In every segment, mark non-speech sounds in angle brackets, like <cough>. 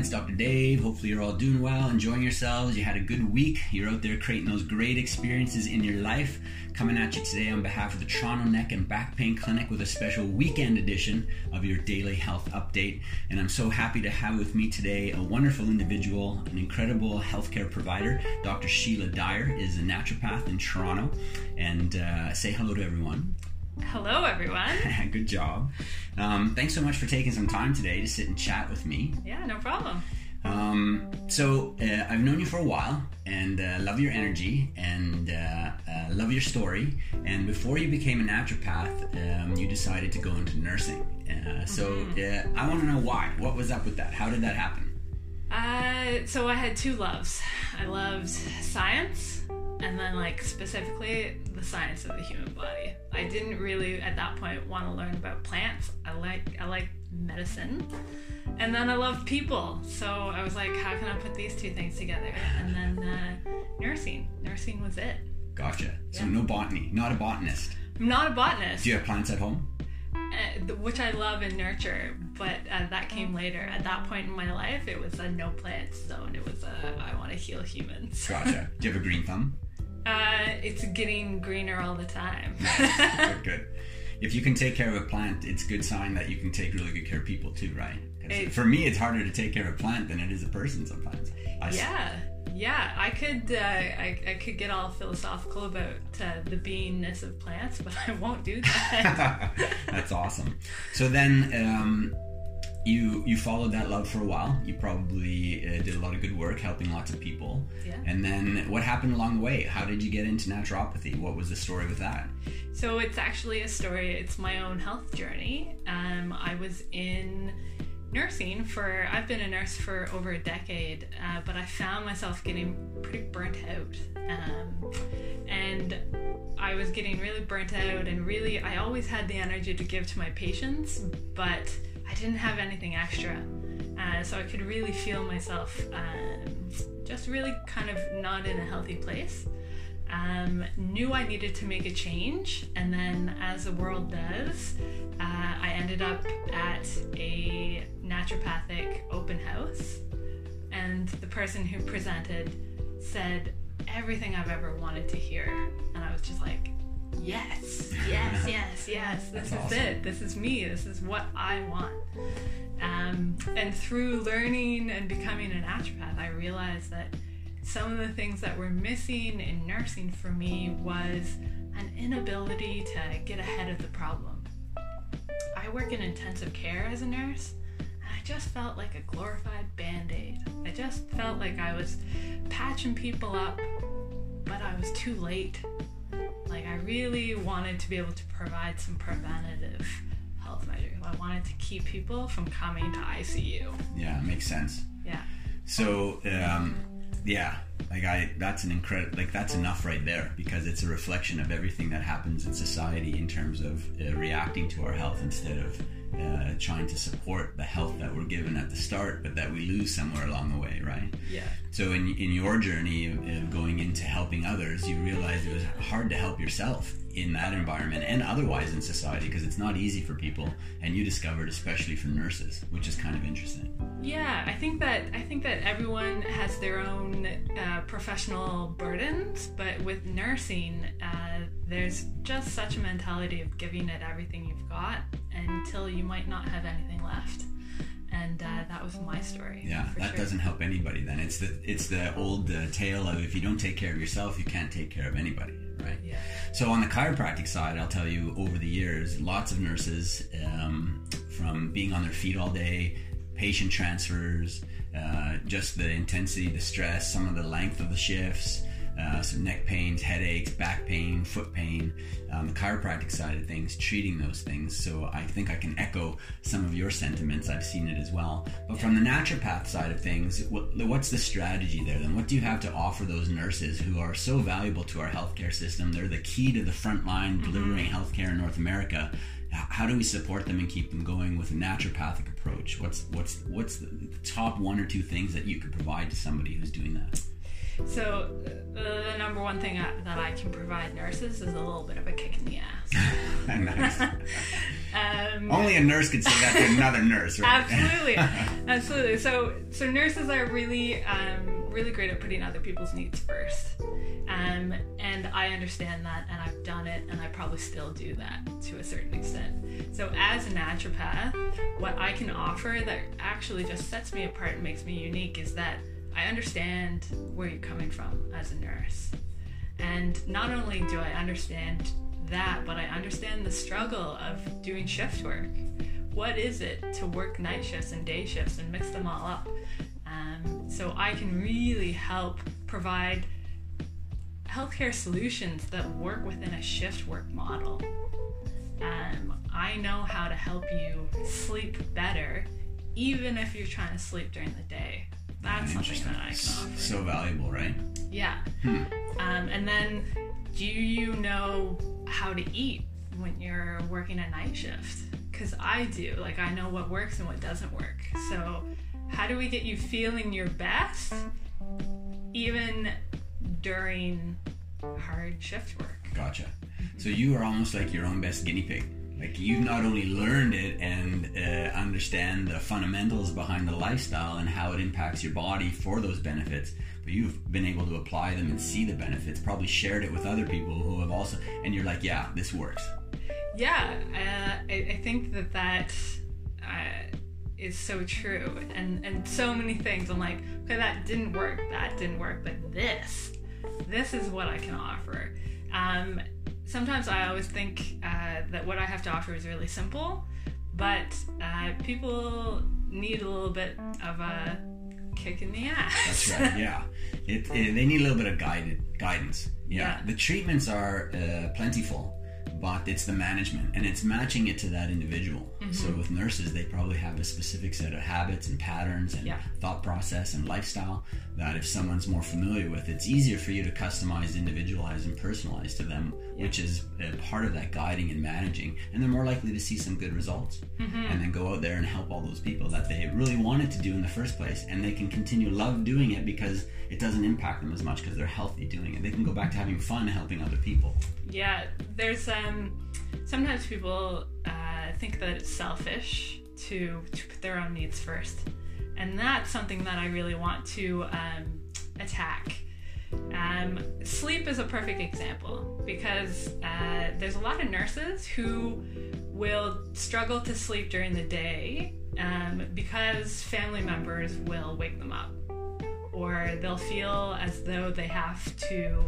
It's Dr. Dave. Hopefully, you're all doing well, enjoying yourselves. You had a good week. You're out there creating those great experiences in your life. Coming at you today on behalf of the Toronto Neck and Back Pain Clinic with a special weekend edition of your daily health update. And I'm so happy to have with me today a wonderful individual, an incredible healthcare provider. Dr. Sheila Dyer is a naturopath in Toronto. And uh, say hello to everyone. Hello, everyone. <laughs> Good job. Um, thanks so much for taking some time today to sit and chat with me. Yeah, no problem. Um, so uh, I've known you for a while and uh, love your energy and uh, uh love your story. And before you became a naturopath, um, you decided to go into nursing. Uh, so mm-hmm. Uh, I want to know why. What was up with that? How did that happen? so I had two loves. I loved science and then like specifically the science of the human body. I didn't really at that point want to learn about plants. I like I like medicine. And then I love people. So I was like, how can I put these two things together? And then uh, nursing. Nursing was it. Gotcha. So no botany, not a botanist. I'm not a botanist. Do you have plants at home? Uh, which I love and nurture, but uh, that came later. At that point in my life, it was a no plants zone. It was a I want to heal humans. Gotcha. Do you have a <laughs> green thumb? Uh, it's getting greener all the time. good, <laughs> good. If you can take care of a plant, it's a good sign that you can take really good care of people too, right? It, for me, it's harder to take care of a plant than it is a person sometimes. I yeah, yeah. I could, uh, I, I could get all philosophical about uh, the beingness of plants, <laughs> but I won't do that. <laughs> That's awesome. So then, um, you you followed that love for a while. You probably uh, did a lot of good work helping lots of people. Yeah. And then what happened along the way? How did you get into naturopathy? What was the story with that? So it's actually a story. It's my own health journey. Um, I was in nursing for I've been a nurse for over a decade, uh, but I found myself getting pretty burnt out. Um, and I was getting really burnt out, and really, I always had the energy to give to my patients, but I didn't have anything extra. Uh, so I could really feel myself um, just really kind of not in a healthy place. Um, knew I needed to make a change, and then as the world does, uh, I ended up at a naturopathic open house, and the person who presented said everything I've ever wanted to hear, and I was just like, yes, yes, <laughs> yes, yes. This That's is awesome. it. This is me. This is what I want. Um, and through learning and becoming a naturopath, I realized that some of the things that were missing in nursing for me was an inability to get ahead of the problem. I work in intensive care as a nurse, and I just felt like a glorified band aid. I just felt like I was patching people up, but I was too late I really wanted to be able to provide some preventative health measures. I wanted to keep people from coming to ICU. Yeah, makes sense. Yeah. So, um, yeah, like I, that's an incredible, like that's enough right there because it's a reflection of everything that happens in society in terms of uh, reacting to our health instead of uh, trying to support the health that we're given at the start, but that we lose somewhere along the way, right? Yeah. So in in your journey of, of going into helping others, you realized it was hard to help yourself in that environment and otherwise in society because it's not easy for people and you discovered especially for nurses which is kind of interesting yeah i think that i think that everyone has their own uh, professional burdens but with nursing uh, there's just such a mentality of giving it everything you've got until you might not have anything left and uh, that was my story. Yeah, that sure. doesn't help anybody. Then it's the it's the old uh, tale of if you don't take care of yourself, you can't take care of anybody right? Yeah. So on the chiropractic side, I'll tell you, over the years, lots of nurses, um, from being on their feet all day, patient transfers, uh, just the intensity, the stress, some of the length of the shifts, uh, some neck pains, headaches, back pain, foot pain, um, the chiropractic side of things, treating those things. So I think I can echo some of your sentiments. I've seen it as well. But from the naturopath side of things, what, what's the strategy there then? What do you have to offer those nurses who are so valuable to our healthcare system? They're the key to the front line mm-hmm. delivering healthcare in North America. How do we support them and keep them going with a naturopathic approach? What's what's what's the top one or two things that you could provide to somebody who's doing that? So, the number one thing I, that I can provide nurses is a little bit of a kick in the ass. <laughs> <laughs> Um, Only a nurse could say that to another nurse, right? absolutely, <laughs> absolutely. So, so nurses are really, um, really great at putting other people's needs first, um, and I understand that, and I've done it, and I probably still do that to a certain extent. So, as a naturopath, what I can offer that actually just sets me apart and makes me unique is that I understand where you're coming from as a nurse. And not only do I understand that, but I understand the struggle of doing shift work. What is it to work night shifts and day shifts and mix them all up? Um, so I can really help provide healthcare solutions that work within a shift work model. Um, I know how to help you sleep better, even if you're trying to sleep during the day. That's something that I can offer. So valuable, right? Yeah. Hmm. Um, and then, do you know how to eat when you're working a night shift? Because I do. Like, I know what works and what doesn't work. So, how do we get you feeling your best, even during hard shift work? Gotcha. So you are almost like your own best guinea pig. Like you've not only learned it and uh, understand the fundamentals behind the lifestyle and how it impacts your body for those benefits, but you've been able to apply them and see the benefits. Probably shared it with other people who have also, and you're like, yeah, this works. Yeah, uh, I, I think that that uh, is so true, and and so many things. I'm like, okay, that didn't work, that didn't work, but this, this is what I can offer. Um, sometimes I always think uh, that what I have to offer is really simple, but uh, people need a little bit of a kick in the ass. That's right. <laughs> Yeah, it, it, they need a little bit of guided guidance. Yeah, Yeah. the treatments are uh, plentiful, but it's the management and it's matching it to that individual. Mm-hmm. So with nurses, they probably have a specific set of habits and patterns and Yeah. thought process and lifestyle that if someone's more familiar with, it's easier for you to customize, individualize, and personalize to them, which is part of that guiding and managing. And they're more likely to see some good results Mm-hmm. and then go out there and help all those people that they really wanted to do in the first place. And they can continue love doing it because it doesn't impact them as much because they're healthy doing it. They can go back to having fun helping other people. Yeah, there's um sometimes people uh, think that it's selfish to to put their own needs first, and that's something that I really want to um, attack. Um, sleep is a perfect example because uh, there's a lot of nurses who will struggle to sleep during the day um, because family members will wake them up or they'll feel as though they have to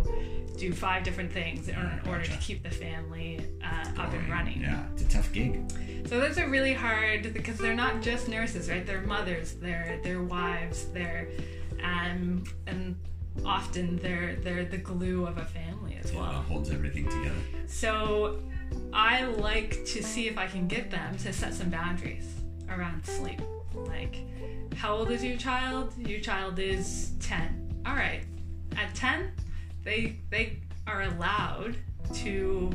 do five different things in Yeah, order to keep the family uh, up and running. Yeah, it's a tough gig. So those are really hard because they're not just nurses, right? They're mothers, they're they're wives, they're um, and often they're they're the glue of a family as Yeah, well. holds everything together. So I like to see if I can get them to set some boundaries around sleep. Like, how old is your child? Your child is 10. All right. At 10, they they are allowed to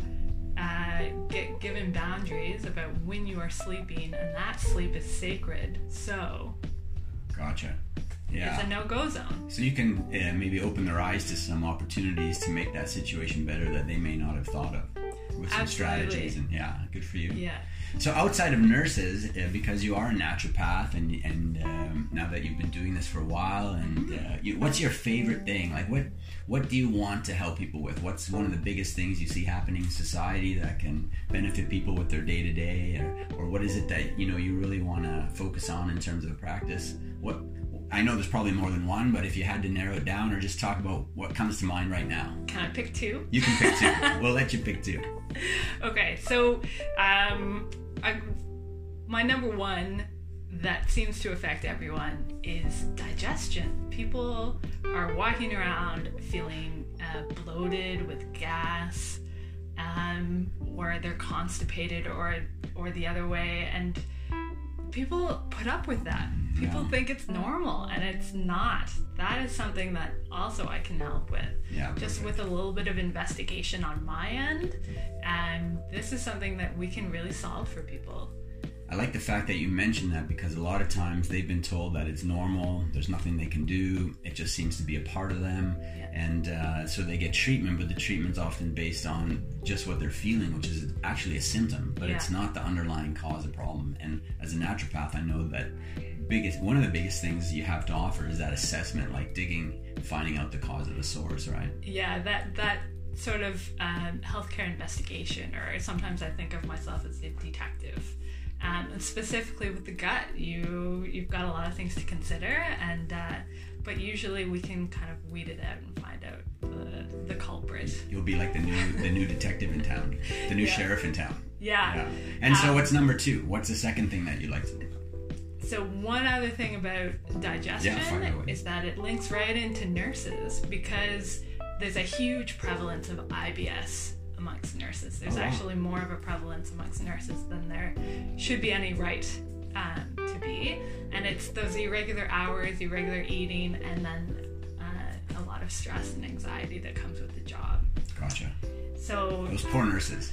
uh, get given boundaries about when you are sleeping, and that sleep is sacred. So Gotcha. Yeah. it's a no-go zone. So you can uh, maybe open their eyes to some opportunities to make that situation better that they may not have thought of with some Absolutely. strategies. And yeah, good for you. Yeah. So outside of nurses, uh, because you are a naturopath, and and um, now that you've been doing this for a while, and uh, you, what's your favorite thing? Like what what do you want to help people with? What's one of the biggest things you see happening in society that can benefit people with their day to day, or or what is it that you know you really want to focus on in terms of practice? What I know there's probably more than one, but if you had to narrow it down or just talk about what comes to mind right now, Can I pick two? you can pick two. <laughs> we'll let you pick two. Okay, so um, I, my number one that seems to affect everyone is digestion. People are walking around feeling uh, bloated with gas, um, or they're constipated, or or the other way, and people put up with that. People Yeah. think it's normal, and it's not. That is something that also I can help with Yeah, just perfect. with a little bit of investigation on my end. And this is something that we can really solve for people. I like the fact that you mentioned that because a lot of times they've been told that it's normal, there's nothing they can do, it just seems to be a part of them. Yeah. And uh, so they get treatment, but the treatment's often based on just what they're feeling, which is actually a symptom, but it's not the underlying cause of problem. And as a naturopath, I know that biggest one of the biggest things you have to offer is that assessment, like digging, finding out the cause of the source, right? yeah that that sort of um, healthcare investigation or sometimes i think of myself as a detective um, and specifically with the gut you you've got a lot of things to consider and uh, but usually we can kind of weed it out and find out the, the culprit You'll be like the new the new detective in town, the new <laughs> Yeah. sheriff in town. yeah, Yeah. And so, Um, what's number two? What's the second thing that you like to do? So one other thing about digestion Yeah, is that it links right into nurses because there's a huge prevalence of IBS amongst nurses. There's Oh, wow. actually more of a prevalence amongst nurses than there should be any right um, to be, and it's those irregular hours, irregular eating, and then uh, a lot of stress and anxiety that comes with the job. Gotcha. So Those poor nurses.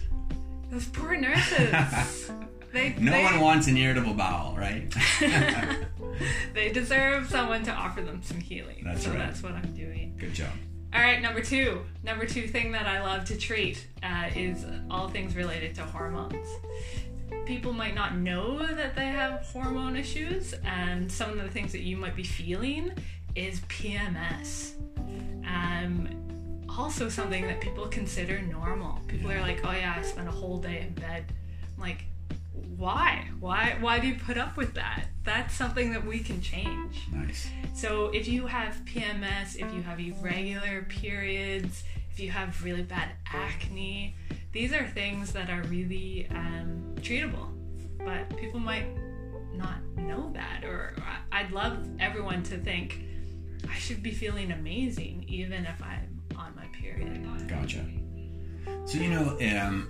those poor nurses. <laughs> They, No they, one wants an irritable bowel, right? <laughs> <laughs> they deserve someone to offer them some healing. That's so right. that's what I'm doing. Good job. All right, number two. Number two thing that I love to treat uh, is all things related to hormones. People might not know that they have hormone issues, and some of the things that you might be feeling is PMS. Um, also, something that people consider normal. People are like, "Oh yeah, I spent a whole day in bed." I'm like, why? Why? Why do you put up with that? That's something that we can change. Nice. So if you have PMS, if you have irregular periods, if you have really bad acne, these are things that are really um, treatable. But people might not know that, or I'd love everyone to think I should be feeling amazing even if I'm on my period. Gotcha. So you know, um,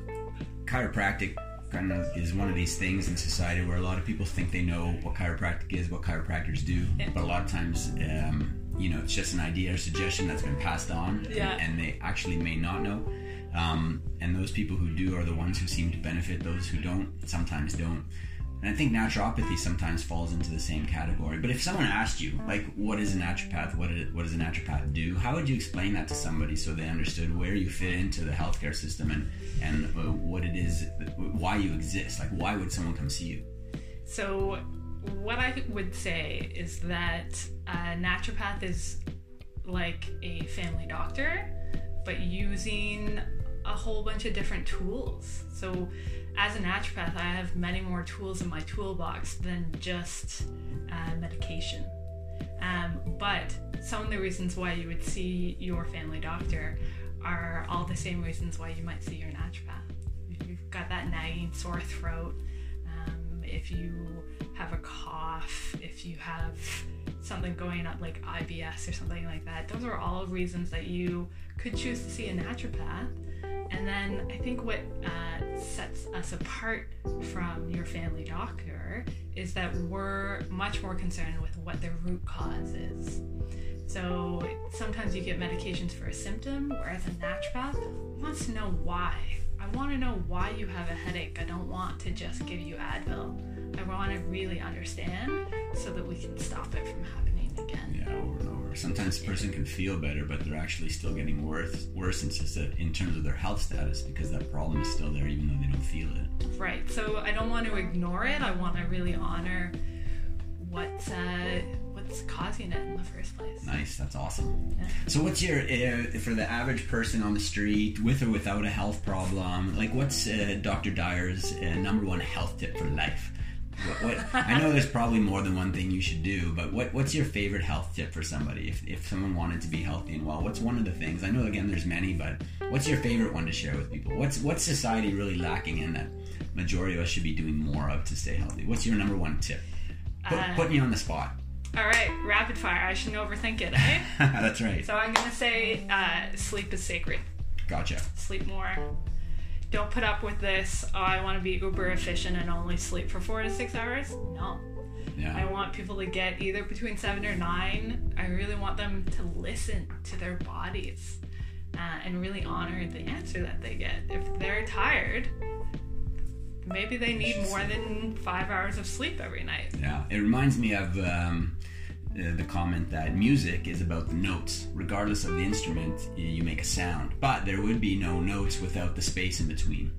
chiropractic kind of is one of these things in society where a lot of people think they know what chiropractic is, what chiropractors do, Yeah. but a lot of times, um, you know, it's just an idea or suggestion that's been passed on, and- and, they actually may not know. Um, and those people who do are the ones who seem to benefit. Those who don't sometimes don't. And I think naturopathy sometimes falls into the same category. But if someone asked you, like, what is a naturopath? What, does a naturopath do? How would you explain that to somebody so they understood where you fit into the healthcare system and and uh, what it is, why you exist? Like, why would someone come see you? So, what I would say is that a naturopath is like a family doctor, but using a whole bunch of different tools. So, as a naturopath, I have many more tools in my toolbox than just uh, medication. Um, but some of the reasons why you would see your family doctor are all the same reasons why you might see your naturopath. If you've got that nagging sore throat, um, if you have a cough, if you have something going up like IBS or something like that, those are all reasons that you could choose to see a naturopath. And then I think what uh, sets us apart from your family doctor is that we're much more concerned with what the root cause is. So sometimes you get medications for a symptom, whereas a naturopath wants to know why. I want to know why you have a headache. I don't want to just give you Advil. I want to really understand so that we can stop it from happening again. Yeah, over and over. Sometimes a person can feel better, but they're actually still getting worse. Worse in, in terms of their health status because that problem is still there, even though they don't feel it. Right. So I don't want to ignore it. I want to really honor what's uh, what's causing it in the first place. Nice, that's awesome. Yeah. So, what's your uh, for the average person on the street with or without a health problem? Like, what's uh, Dr. Dyer's uh, number one health tip for life? What, I know there's probably more than one thing you should do, but what what's your favorite health tip for somebody if if someone wanted to be healthy and well? What's one of the things? I know again there's many, but what's your favorite one to share with people? What's what's society really lacking in that majority of us should be doing more of to stay healthy? What's your number one tip? Put, Uh, putting you on the spot. All right, rapid fire. I shouldn't overthink it, eh? <laughs> That's right. so I'm gonna say uh, sleep is sacred. Gotcha. Sleep more. Don't put up with this. Oh, I want to be uber efficient and only sleep for four to six hours. No. I want people to get either between seven or nine. I really want them to listen to their bodies uh, and really honor the answer that they get. If they're tired, maybe they need more than five hours of sleep every night. Yeah, it reminds me of um, the comment that music is about the notes. Regardless of the instrument, you make a sound. But there would be no notes without the space in between.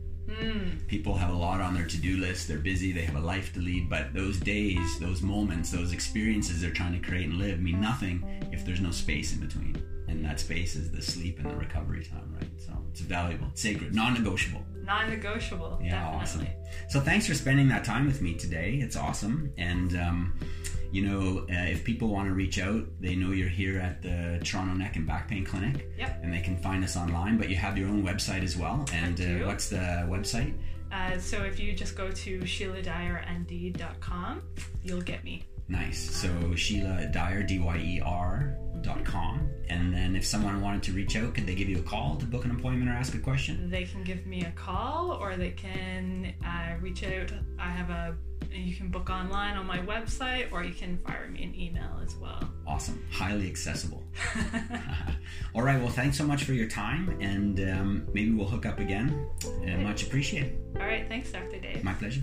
People have a lot on their to do list. They're busy, they have a life to lead, but those days, those moments, those experiences they're trying to create and live mean nothing if there's no space in between. And that space is the sleep and the recovery time, right? So it's valuable, it's sacred, non negotiable. Non-negotiable. Yeah, awesome. So thanks for spending that time with me today. It's awesome. And, um, you know, uh, if people want to reach out, they know you're here at the Toronto Neck and Back Pain Clinic. Yep. And they can find us online, but you have your own website as well. And uh, what's the website? Uh, so if you just go to SheilaDyerND.com, you'll get me. Nice. So Sheila Dyer, D Y E R dot com. And then if someone wanted to reach out, could they give you a call to book an appointment or ask a question? They can give me a call or they can uh, reach out. I have a you can book online on my website or you can fire me an email as well. Awesome. Highly accessible. <laughs> <laughs> All right. Well, thanks so much for your time. And um, maybe we'll hook up again. Uh, much appreciated. All right, thanks, Dr. Dave. My pleasure.